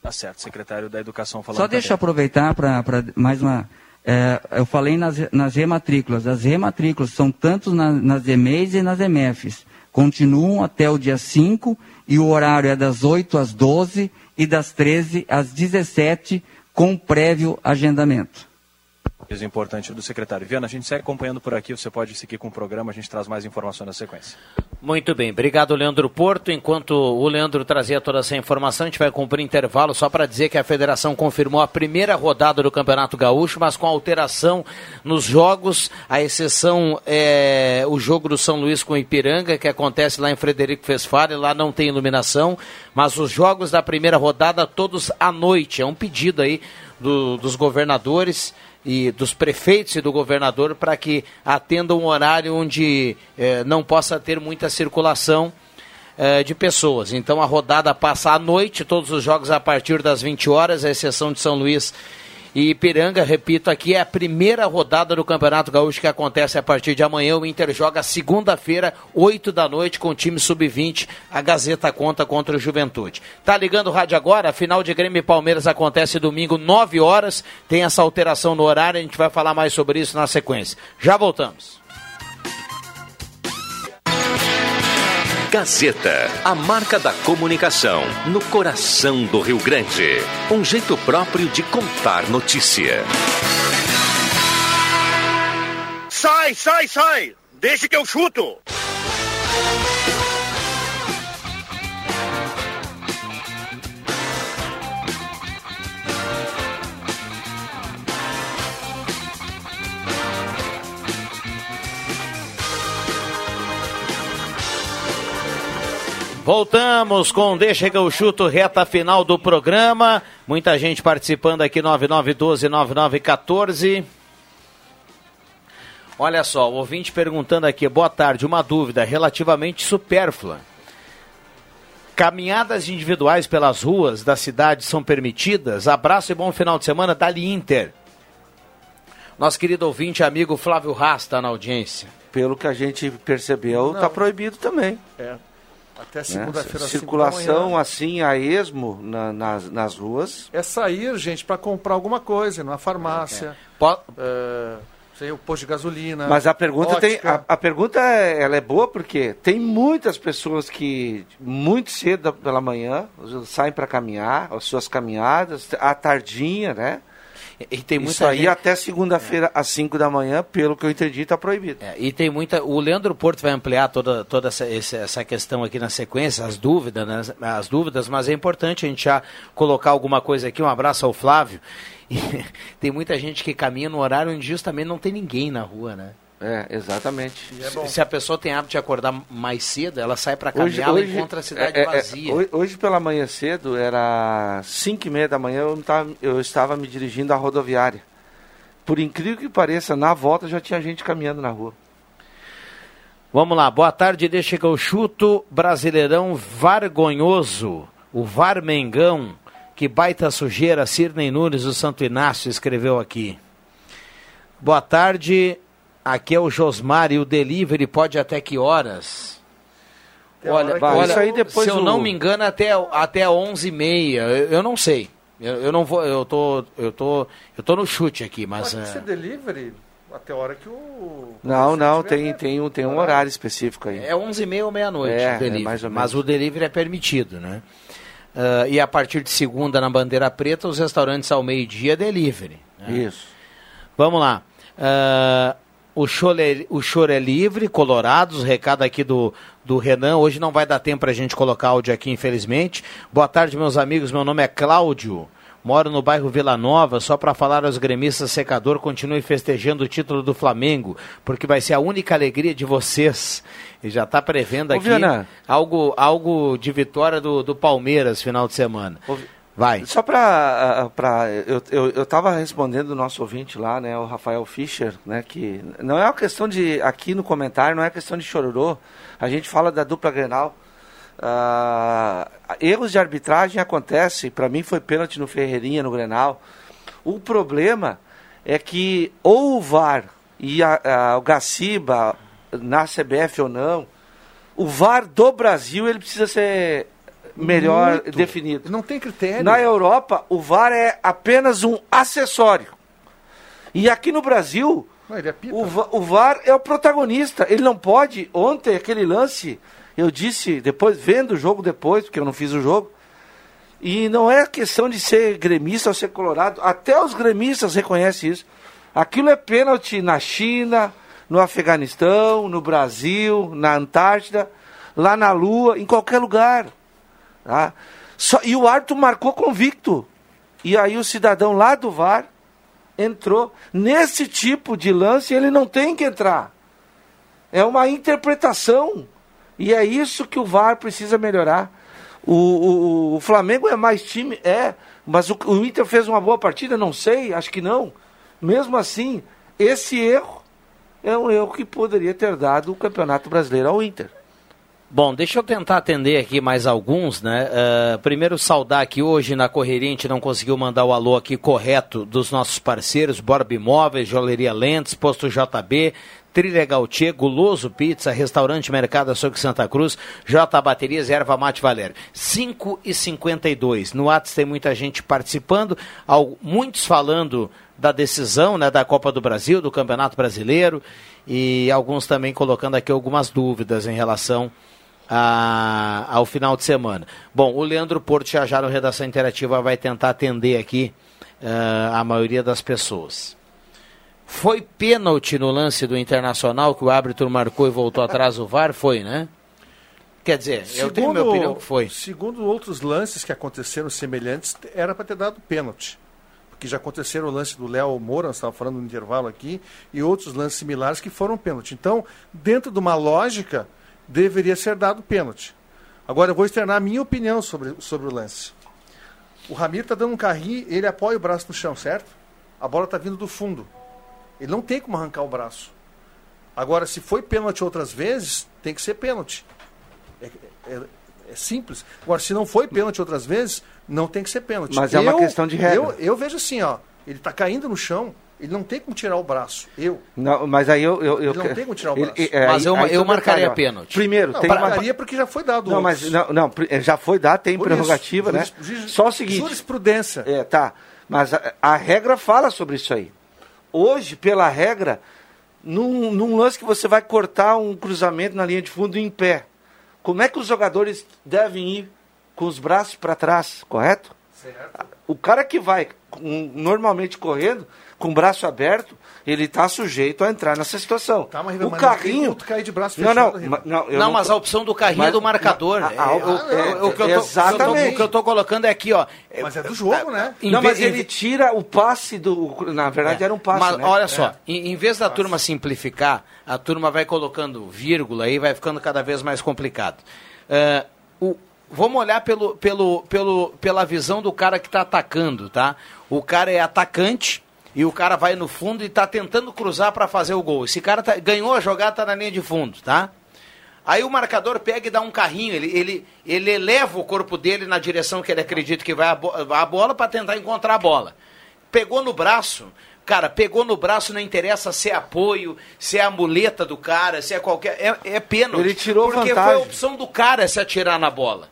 Tá certo, secretário da Educação falando. Só deixa eu aproveitar para mais uma é, eu falei nas, nas rematrículas. As rematrículas são tanto na, nas EMEIs e nas EMEFs. Continuam até o dia 5 e o horário é das 8 às 12 e das 13 às 17 com prévio agendamento. Isso importante do secretário. Viana, a gente segue acompanhando por aqui, você pode seguir com o programa, a gente traz mais informações na sequência. Muito bem, obrigado Leandro Porto. Enquanto o Leandro trazia toda essa informação, a gente vai cumprir intervalo só para dizer que a federação confirmou a primeira rodada do Campeonato Gaúcho, mas com alteração nos jogos, a exceção é o jogo do São Luís com o Ipiranga, que acontece lá em Frederico Fesfari, lá não tem iluminação, mas os jogos da primeira rodada todos à noite. É um pedido aí do, dos governadores e dos prefeitos e do governador para que atendam um horário onde eh, não possa ter muita circulação eh, de pessoas. Então a rodada passa à noite, todos os jogos a partir das 20 horas, a exceção de São Luís e Ipiranga, repito aqui, é a primeira rodada do Campeonato Gaúcho que acontece a partir de amanhã. O Inter joga segunda-feira, 8 da noite, com o time sub-20. A Gazeta conta contra o Juventude. Tá ligando o rádio agora? A final de Grêmio e Palmeiras acontece domingo, 9 horas. Tem essa alteração no horário, a gente vai falar mais sobre isso na sequência. Já voltamos. Gazeta, a marca da comunicação no coração do Rio Grande. Um jeito próprio de contar notícia. Sai, sai, sai! Deixe que eu chuto! Voltamos com Deixa que eu chuto, reta final do programa. Muita gente participando aqui, 9912-9914. Olha só, o ouvinte perguntando aqui, boa tarde, uma dúvida relativamente supérflua. Caminhadas individuais pelas ruas da cidade são permitidas? Abraço e bom final de semana, Dali Inter. Nosso querido ouvinte amigo Flávio Rasta na audiência. Pelo que a gente percebeu, está proibido também. É. Até né? segunda-feira. Né? Circulação assim a esmo na, nas, nas ruas. É sair, gente, para comprar alguma coisa, numa farmácia. É. É, sei, o posto de gasolina. Mas a pergunta tem, a, a, pergunta é, ela é boa porque tem muitas pessoas que muito cedo pela manhã saem para caminhar, as suas caminhadas, à tardinha, né? E tem muita Isso aí gente... até segunda-feira, é. às 5 da manhã, pelo que eu entendi, está proibido. É, e tem muita. O Leandro Porto vai ampliar toda, toda essa, essa questão aqui na sequência, as dúvidas, né, as dúvidas, mas é importante a gente já colocar alguma coisa aqui. Um abraço ao Flávio. Tem muita gente que caminha no horário onde justamente não tem ninguém na rua, né? É, exatamente. É se a pessoa tem hábito de acordar mais cedo, ela sai para caminhar, hoje, ela encontra a cidade é, é, é vazia. É, hoje pela manhã cedo, era 5 e meia da manhã, eu, tava, eu estava me dirigindo à rodoviária. Por incrível que pareça, na volta já tinha gente caminhando na rua. Vamos lá, boa tarde, deixa que eu chuto. Brasileirão vergonhoso. O Varmengão, que baita sujeira, Cirnei Nunes, o Santo Inácio, escreveu aqui. Boa tarde, aqui é o Josmar e o delivery pode até que horas? Olha, olha isso aí depois se eu o... não me engano, até, até 11h30, eu, eu não sei. Eu, eu, não vou, eu tô, eu tô, eu tô no chute aqui, mas. Pode é... ser delivery até a hora que o. Não, não, tem, tem, um, tem um horário específico aí. É 11h30 ou meia-noite é, o delivery. É mais ou menos. Mas o delivery é permitido, né? Uh, e a partir de segunda na Bandeira Preta, os restaurantes ao meio-dia delivery. Né? Isso. Vamos lá. Uh, o choro, é, o choro é livre, Colorados, recado aqui do, do Renan. Hoje não vai dar tempo para a gente colocar áudio aqui, infelizmente. Boa tarde, meus amigos. Meu nome é Cláudio. Moro no bairro Vila Nova, só para falar aos gremistas secador, continue festejando o título do Flamengo, porque vai ser a única alegria de vocês. E já está prevendo aqui algo, algo de vitória do, do Palmeiras final de semana. Ô, vai. Só para. Eu, eu, eu respondendo o nosso ouvinte lá, né, o Rafael Fischer, né, que não é uma questão de. Aqui no comentário, não é questão de chororô. A gente fala da dupla Grenal. Uh, erros de arbitragem acontecem. Para mim foi pênalti no Ferreirinha, no Grenal. O problema é que ou o VAR e a, a, o Gaciba, na CBF ou não, o VAR do Brasil ele precisa ser melhor Muito. definido. Não tem critério. Na Europa, o VAR é apenas um acessório. E aqui no Brasil, é o, o VAR é o protagonista. Ele não pode. Ontem, aquele lance eu disse, depois, vendo o jogo depois, porque eu não fiz o jogo, e não é questão de ser gremista ou ser colorado, até os gremistas reconhecem isso. Aquilo é pênalti na China, no Afeganistão, no Brasil, na Antártida, lá na Lua, em qualquer lugar. Tá? Só, e o árbitro marcou convicto. E aí o cidadão lá do VAR entrou. Nesse tipo de lance ele não tem que entrar. É uma interpretação. E é isso que o VAR precisa melhorar. O, o, o Flamengo é mais time? É. Mas o, o Inter fez uma boa partida? Não sei, acho que não. Mesmo assim, esse erro é um erro que poderia ter dado o Campeonato Brasileiro ao Inter. Bom, deixa eu tentar atender aqui mais alguns, né? Uh, primeiro saudar aqui hoje na correria, a gente não conseguiu mandar o alô aqui correto dos nossos parceiros, Borba Imóveis, Joalheria Lentes, Posto JB, Trilha Gautier, Guloso Pizza, Restaurante Mercado Açougue Santa Cruz, J Baterias, Erva Mate Valério. 5 e 52 No Atos tem muita gente participando, muitos falando da decisão né, da Copa do Brasil, do Campeonato Brasileiro, e alguns também colocando aqui algumas dúvidas em relação a, ao final de semana. Bom, o Leandro Porto já já no Redação Interativa vai tentar atender aqui uh, a maioria das pessoas. Foi pênalti no lance do Internacional que o árbitro marcou e voltou atrás do VAR? Foi, né? Quer dizer, segundo, eu tenho minha opinião que foi. Segundo outros lances que aconteceram semelhantes, era para ter dado pênalti. Porque já aconteceram o lance do Léo Moura, nós estávamos falando no intervalo aqui, e outros lances similares que foram pênalti. Então, dentro de uma lógica, deveria ser dado pênalti. Agora, eu vou externar a minha opinião sobre, sobre o lance. O Ramiro está dando um carrinho, ele apoia o braço no chão, certo? A bola está vindo do fundo. Ele não tem como arrancar o braço. Agora, se foi pênalti outras vezes, tem que ser pênalti. É, é, é simples. Agora, se não foi pênalti outras vezes, não tem que ser pênalti. Mas é uma questão de regra. Eu, eu vejo assim, ó. Ele está caindo no chão, ele não tem como tirar o braço. Eu. Não, mas aí eu. eu, eu ele não tem como tirar o braço. Ele, é, mas eu, eu marcaria pênalti. Primeiro, não, tem marcaria uma... porque já foi dado. Não, mas não, não, já foi dado, tem Por prerrogativa, isso, né? Juris, Só o seguinte. Jurisprudência. É, tá. Mas a, a regra fala sobre isso aí hoje, pela regra, num, num, lance que você vai cortar um cruzamento na linha de fundo em pé, como é que os jogadores devem ir com os braços para trás, correto? Certo. O cara que vai normalmente correndo, com o braço aberto, ele está sujeito a entrar nessa situação. Tá, mas, o mas carrinho. Não, cair de braço fechado, não, não, não, não, mas a opção do carrinho mas, é do marcador. A, a, exatamente. O que eu estou colocando é aqui, ó. Mas é do jogo, né? Não, mas ele tira o passe do. Na verdade, é. era um passe. Mas né? olha só, é. em, em, vez da turma simplificar, a turma vai colocando vírgula e vai ficando cada vez mais complicado. Uh, o, vamos olhar pelo, pelo, pelo, pela visão do cara que está atacando, tá? O cara é atacante e o cara vai no fundo e está tentando cruzar para fazer o gol. Esse cara tá, ganhou a jogada, está na linha de fundo, tá? Aí o marcador pega e dá um carrinho, ele, ele, ele eleva o corpo dele na direção que ele acredita que vai a, bo a bola para tentar encontrar a bola. Pegou no braço, cara, pegou no braço, não interessa se é apoio, se é a muleta do cara, se é qualquer. É, é pênalti. Ele tirou Porque vantagem. foi a opção do cara se atirar na bola.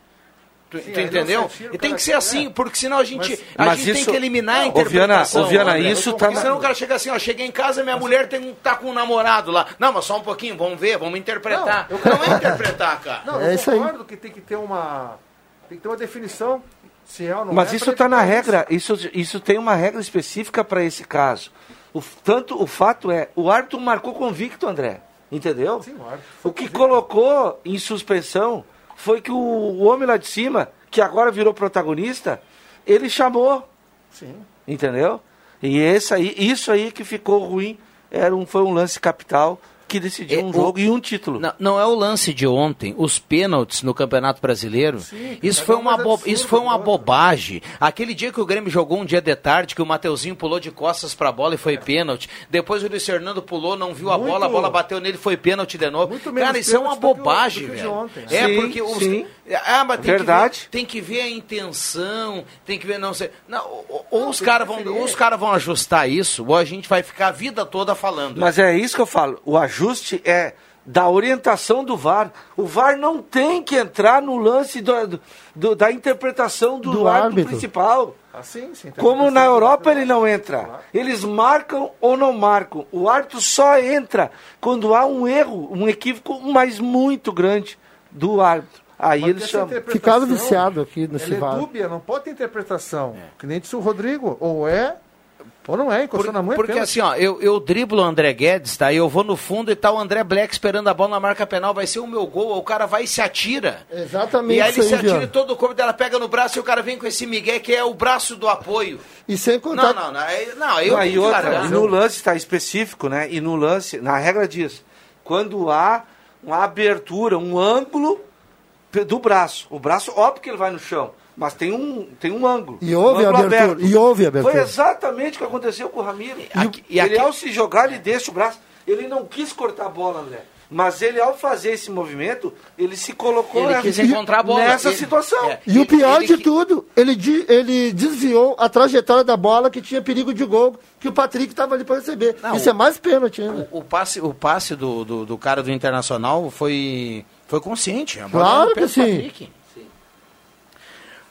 Tu, Sim, tu entendeu? E tem que ser assim, porque senão a gente, mas, a mas gente isso, tem que eliminar a interpretação. Ô, Viana, Viana isso tá... Porque senão o cara chega assim, ó, cheguei em casa minha mulher tem, tá com um namorado lá. Não, mas só um pouquinho, vamos ver, vamos interpretar. Não, eu... não é interpretar, cara. Não, eu é concordo que tem que ter uma... Tem que ter uma definição se é ou não Mas é, isso está na regra, isso, isso tem uma regra específica para esse caso. O, tanto o fato é, o árbitro marcou convicto, André. Entendeu? Sim, o, o que convicto. colocou em suspensão foi que o, homem lá de cima que agora virou protagonista, ele chamou. Sim. Entendeu? E esse aí, isso aí que ficou ruim era um, foi um lance capital que decidiu é, um jogo o, e um título. Não, não, é o lance de ontem, os pênaltis no Campeonato Brasileiro. Sim, isso, foi uma bo, absurdo, isso foi uma bobagem. Aquele dia que o Grêmio jogou um dia de tarde, que o Mateuzinho pulou de costas para a bola e foi é. pênalti. Depois o Luiz Fernando pulou, não viu a Muito, bola, a bola bateu nele, foi pênalti de novo. Cara, isso é uma bobagem, velho. É sim, porque os, sim. Ah, mas tem Verdade. Que ver, tem que ver a intenção, tem que ver não sei. Não, ou, ou os caras vão, ou os cara vão ajustar isso, ou a gente vai ficar a vida toda falando. Mas é isso que eu falo. O ajuste é da orientação do VAR. O VAR não tem que entrar no lance do, do, da interpretação do, do árbitro, árbitro principal. Assim, sim, Como na Europa ele não entra. Eles marcam ou não marcam. O árbitro só entra quando há um erro, um equívoco, mas muito grande do árbitro. Aí Mas eles chamam. Ficado viciado aqui nesse VAR. É dúbia, não pode ter interpretação. É. Que nem disse o Rodrigo. Ou é ou não é, encostou Por, na mão Porque pênalti. assim, ó, eu, eu driblo o André Guedes, tá? Eu vou no fundo e tá o André Black esperando a bola na marca penal, vai ser o meu gol, o cara vai e se atira. Exatamente. E aí ele se atira e todo o corpo dela pega no braço e o cara vem com esse migué que é o braço do apoio. E sem contar... Não, não, não. Aí, não, eu não, e outra, no lance está específico, né? E no lance, na regra diz, quando há uma abertura, um ângulo do braço. O braço, óbvio que ele vai no chão mas tem um, tem um ângulo. E houve um abertura. Aberto. E houve abertura. Foi exatamente o que aconteceu com o Ramiro. E, aqui, e ele, aqui... ao se jogar, ele deixa o braço. Ele não quis cortar a bola, André. Mas ele, ao fazer esse movimento, ele se colocou ele quis encontrar a bola. nessa ele, situação. É, e o pior de tudo, ele, ele desviou a trajetória da bola que tinha perigo de gol, que o Patrick estava ali para receber. Não, Isso o, é mais pênalti ainda. O, o passe, o passe do, do, do, cara do Internacional foi, foi consciente. claro que sim. Patrick.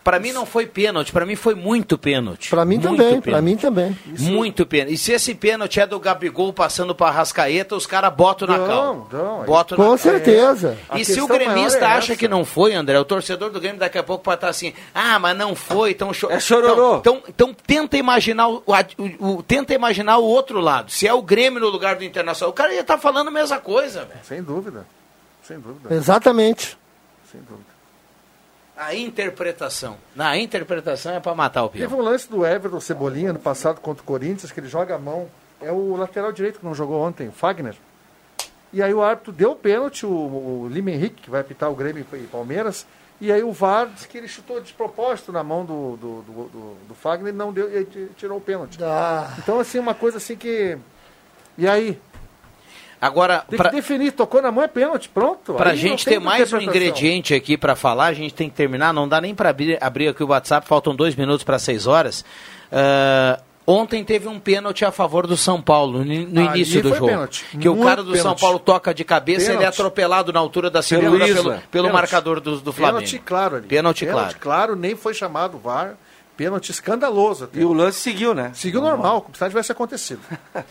Para mim não foi pênalti, para mim foi muito pênalti. Para mim muito também, para mim também. Muito pênalti. E se esse pênalti é do Gabigol passando para Rascaeta, os caras botam na cal. Não, botam Com na certeza. É. E se o gremista é acha que não foi, André, o torcedor do Grêmio daqui a pouco pode estar assim, ah, mas não foi, então cho... É chororô. Então, então, então, tenta imaginar o, o, o, tenta imaginar o outro lado. Se é o Grêmio no lugar do Internacional, o cara ia estar tá falando a mesma coisa, velho. Sem dúvida. Sem dúvida. Exatamente. Sem dúvida. A interpretação. Na interpretação é para matar o pior. Teve um lance do Everton Cebolinha no passado contra o Corinthians, que ele joga a mão. É o lateral direito que não jogou ontem, o Fagner. E aí o árbitro deu o pênalti, o, o Lima Henrique, que vai apitar o Grêmio e Palmeiras. E aí o VAR disse que ele chutou de propósito na mão do, do, do, do, do Fagner e não deu, e tirou o pênalti. Ah. Então, assim, uma coisa assim que. E aí? Agora, tem pra... que definir, tocou na mão é pênalti, pronto. Para a gente ter mais um ingrediente aqui para falar, a gente tem que terminar, não dá nem para abrir, abrir aqui o WhatsApp, faltam dois minutos para seis horas. Uh, ontem teve um pênalti a favor do São Paulo, no, início do jogo. Pênalti. Que Muito o cara do pênalti. São Paulo toca de cabeça, pênalti. ele é atropelado na altura da segunda pelo, pelo, pelo marcador do, do Flamengo. Pênalti claro ali. Pênalti, pênalti claro. claro, nem foi chamado VAR. Pênalti escandaloso. Até. E o lance seguiu, né? Seguiu normal, como se tivesse acontecido.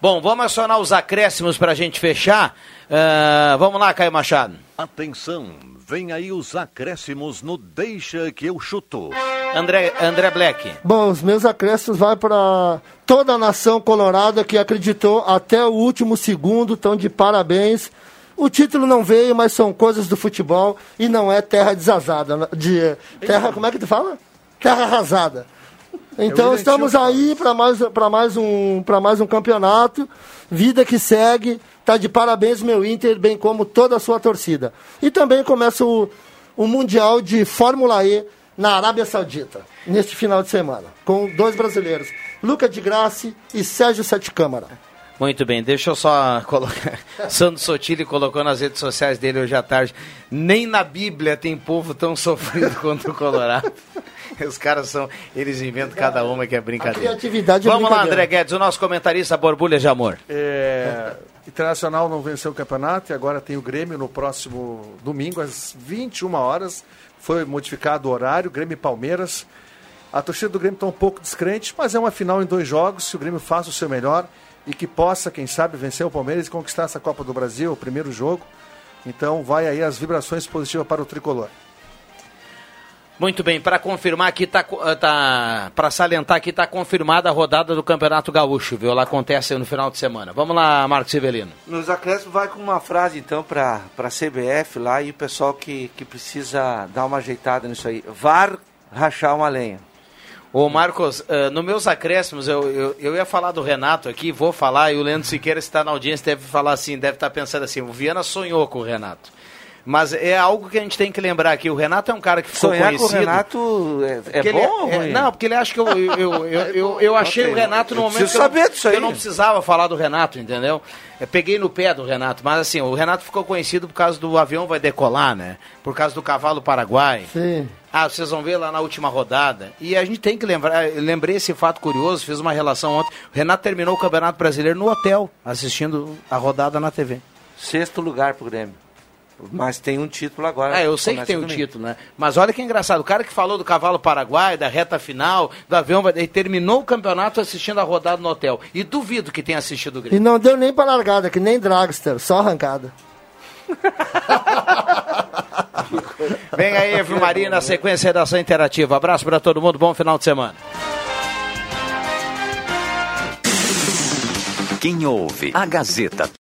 Bom, vamos acionar os acréscimos para a gente fechar. Uh, vamos lá, Caio Machado. Atenção, vem aí os acréscimos no Deixa que eu chuto. André, André Black. Bom, os meus acréscimos vai para toda a nação colorada que acreditou até o último segundo, então de parabéns. O título não veio, mas são coisas do futebol e não é terra desazada. De, terra, como é que tu fala? Terra arrasada. Então estamos aí para mais, mais, um, mais um campeonato. Vida que segue. Tá de parabéns, meu Inter, bem como toda a sua torcida. E também começa o, o Mundial de Fórmula E na Arábia Saudita, neste final de semana, com dois brasileiros, Luca de Graça e Sérgio Sete Câmara. Muito bem, deixa eu só colocar. Sandro Sotile colocou nas redes sociais dele hoje à tarde. Nem na Bíblia tem povo tão sofrido quanto o Colorado. Os caras são. Eles inventam cada uma que é brincadeira. A criatividade é Vamos lá, André Guedes, o nosso comentarista Borbulha de Amor. É, Internacional não venceu o campeonato e agora tem o Grêmio no próximo domingo, às 21 horas. Foi modificado o horário, Grêmio e Palmeiras. A torcida do Grêmio está um pouco descrente, mas é uma final em dois jogos. Se o Grêmio faz o seu melhor e que possa, quem sabe, vencer o Palmeiras e conquistar essa Copa do Brasil, o primeiro jogo. Então vai aí as vibrações positivas para o tricolor. Muito bem, para confirmar aqui, tá, tá para salientar aqui, está confirmada a rodada do Campeonato Gaúcho, viu? Ela acontece no final de semana. Vamos lá, Marcos Severino. Nos acréscimos vai com uma frase, então, para a CBF lá e o pessoal que, que precisa dar uma ajeitada nisso aí. VAR rachar uma lenha. Ô Marcos, uh, nos meus acréscimos, eu, eu, eu, ia falar do Renato aqui, vou falar, e o Leandro Siqueira está na audiência, deve falar assim, deve estar pensando assim, o Viana sonhou com o Renato. Mas é algo que a gente tem que lembrar aqui. O Renato é um cara que ficou Sonhar conhecido. Com o Renato é, é bom? É, não, porque ele acha que eu, eu, eu, eu, eu achei o Renato no momento que, eu, que eu não precisava falar do Renato, entendeu? Eu peguei no pé do Renato, mas assim, o Renato ficou conhecido por causa do avião vai decolar, né? Por causa do cavalo paraguai. Sim. Ah, vocês vão ver lá na última rodada. E a gente tem que lembrar, lembrei esse fato curioso, fiz uma relação ontem. O Renato terminou o Campeonato Brasileiro no hotel, assistindo a rodada na TV. Sexto lugar pro Grêmio. Mas tem um título agora. É, eu sei que tem um título, né? Mas olha que engraçado, o cara que falou do cavalo paraguai, da reta final, do avião, ele terminou o campeonato assistindo a rodada no hotel. E duvido que tenha assistido o Grêmio. E não deu nem para largada, que nem dragster, só arrancada. Vem aí, Evil Maria, na sequência da ação interativa. Abraço para todo mundo, bom final de semana. Quem ouve a Gazeta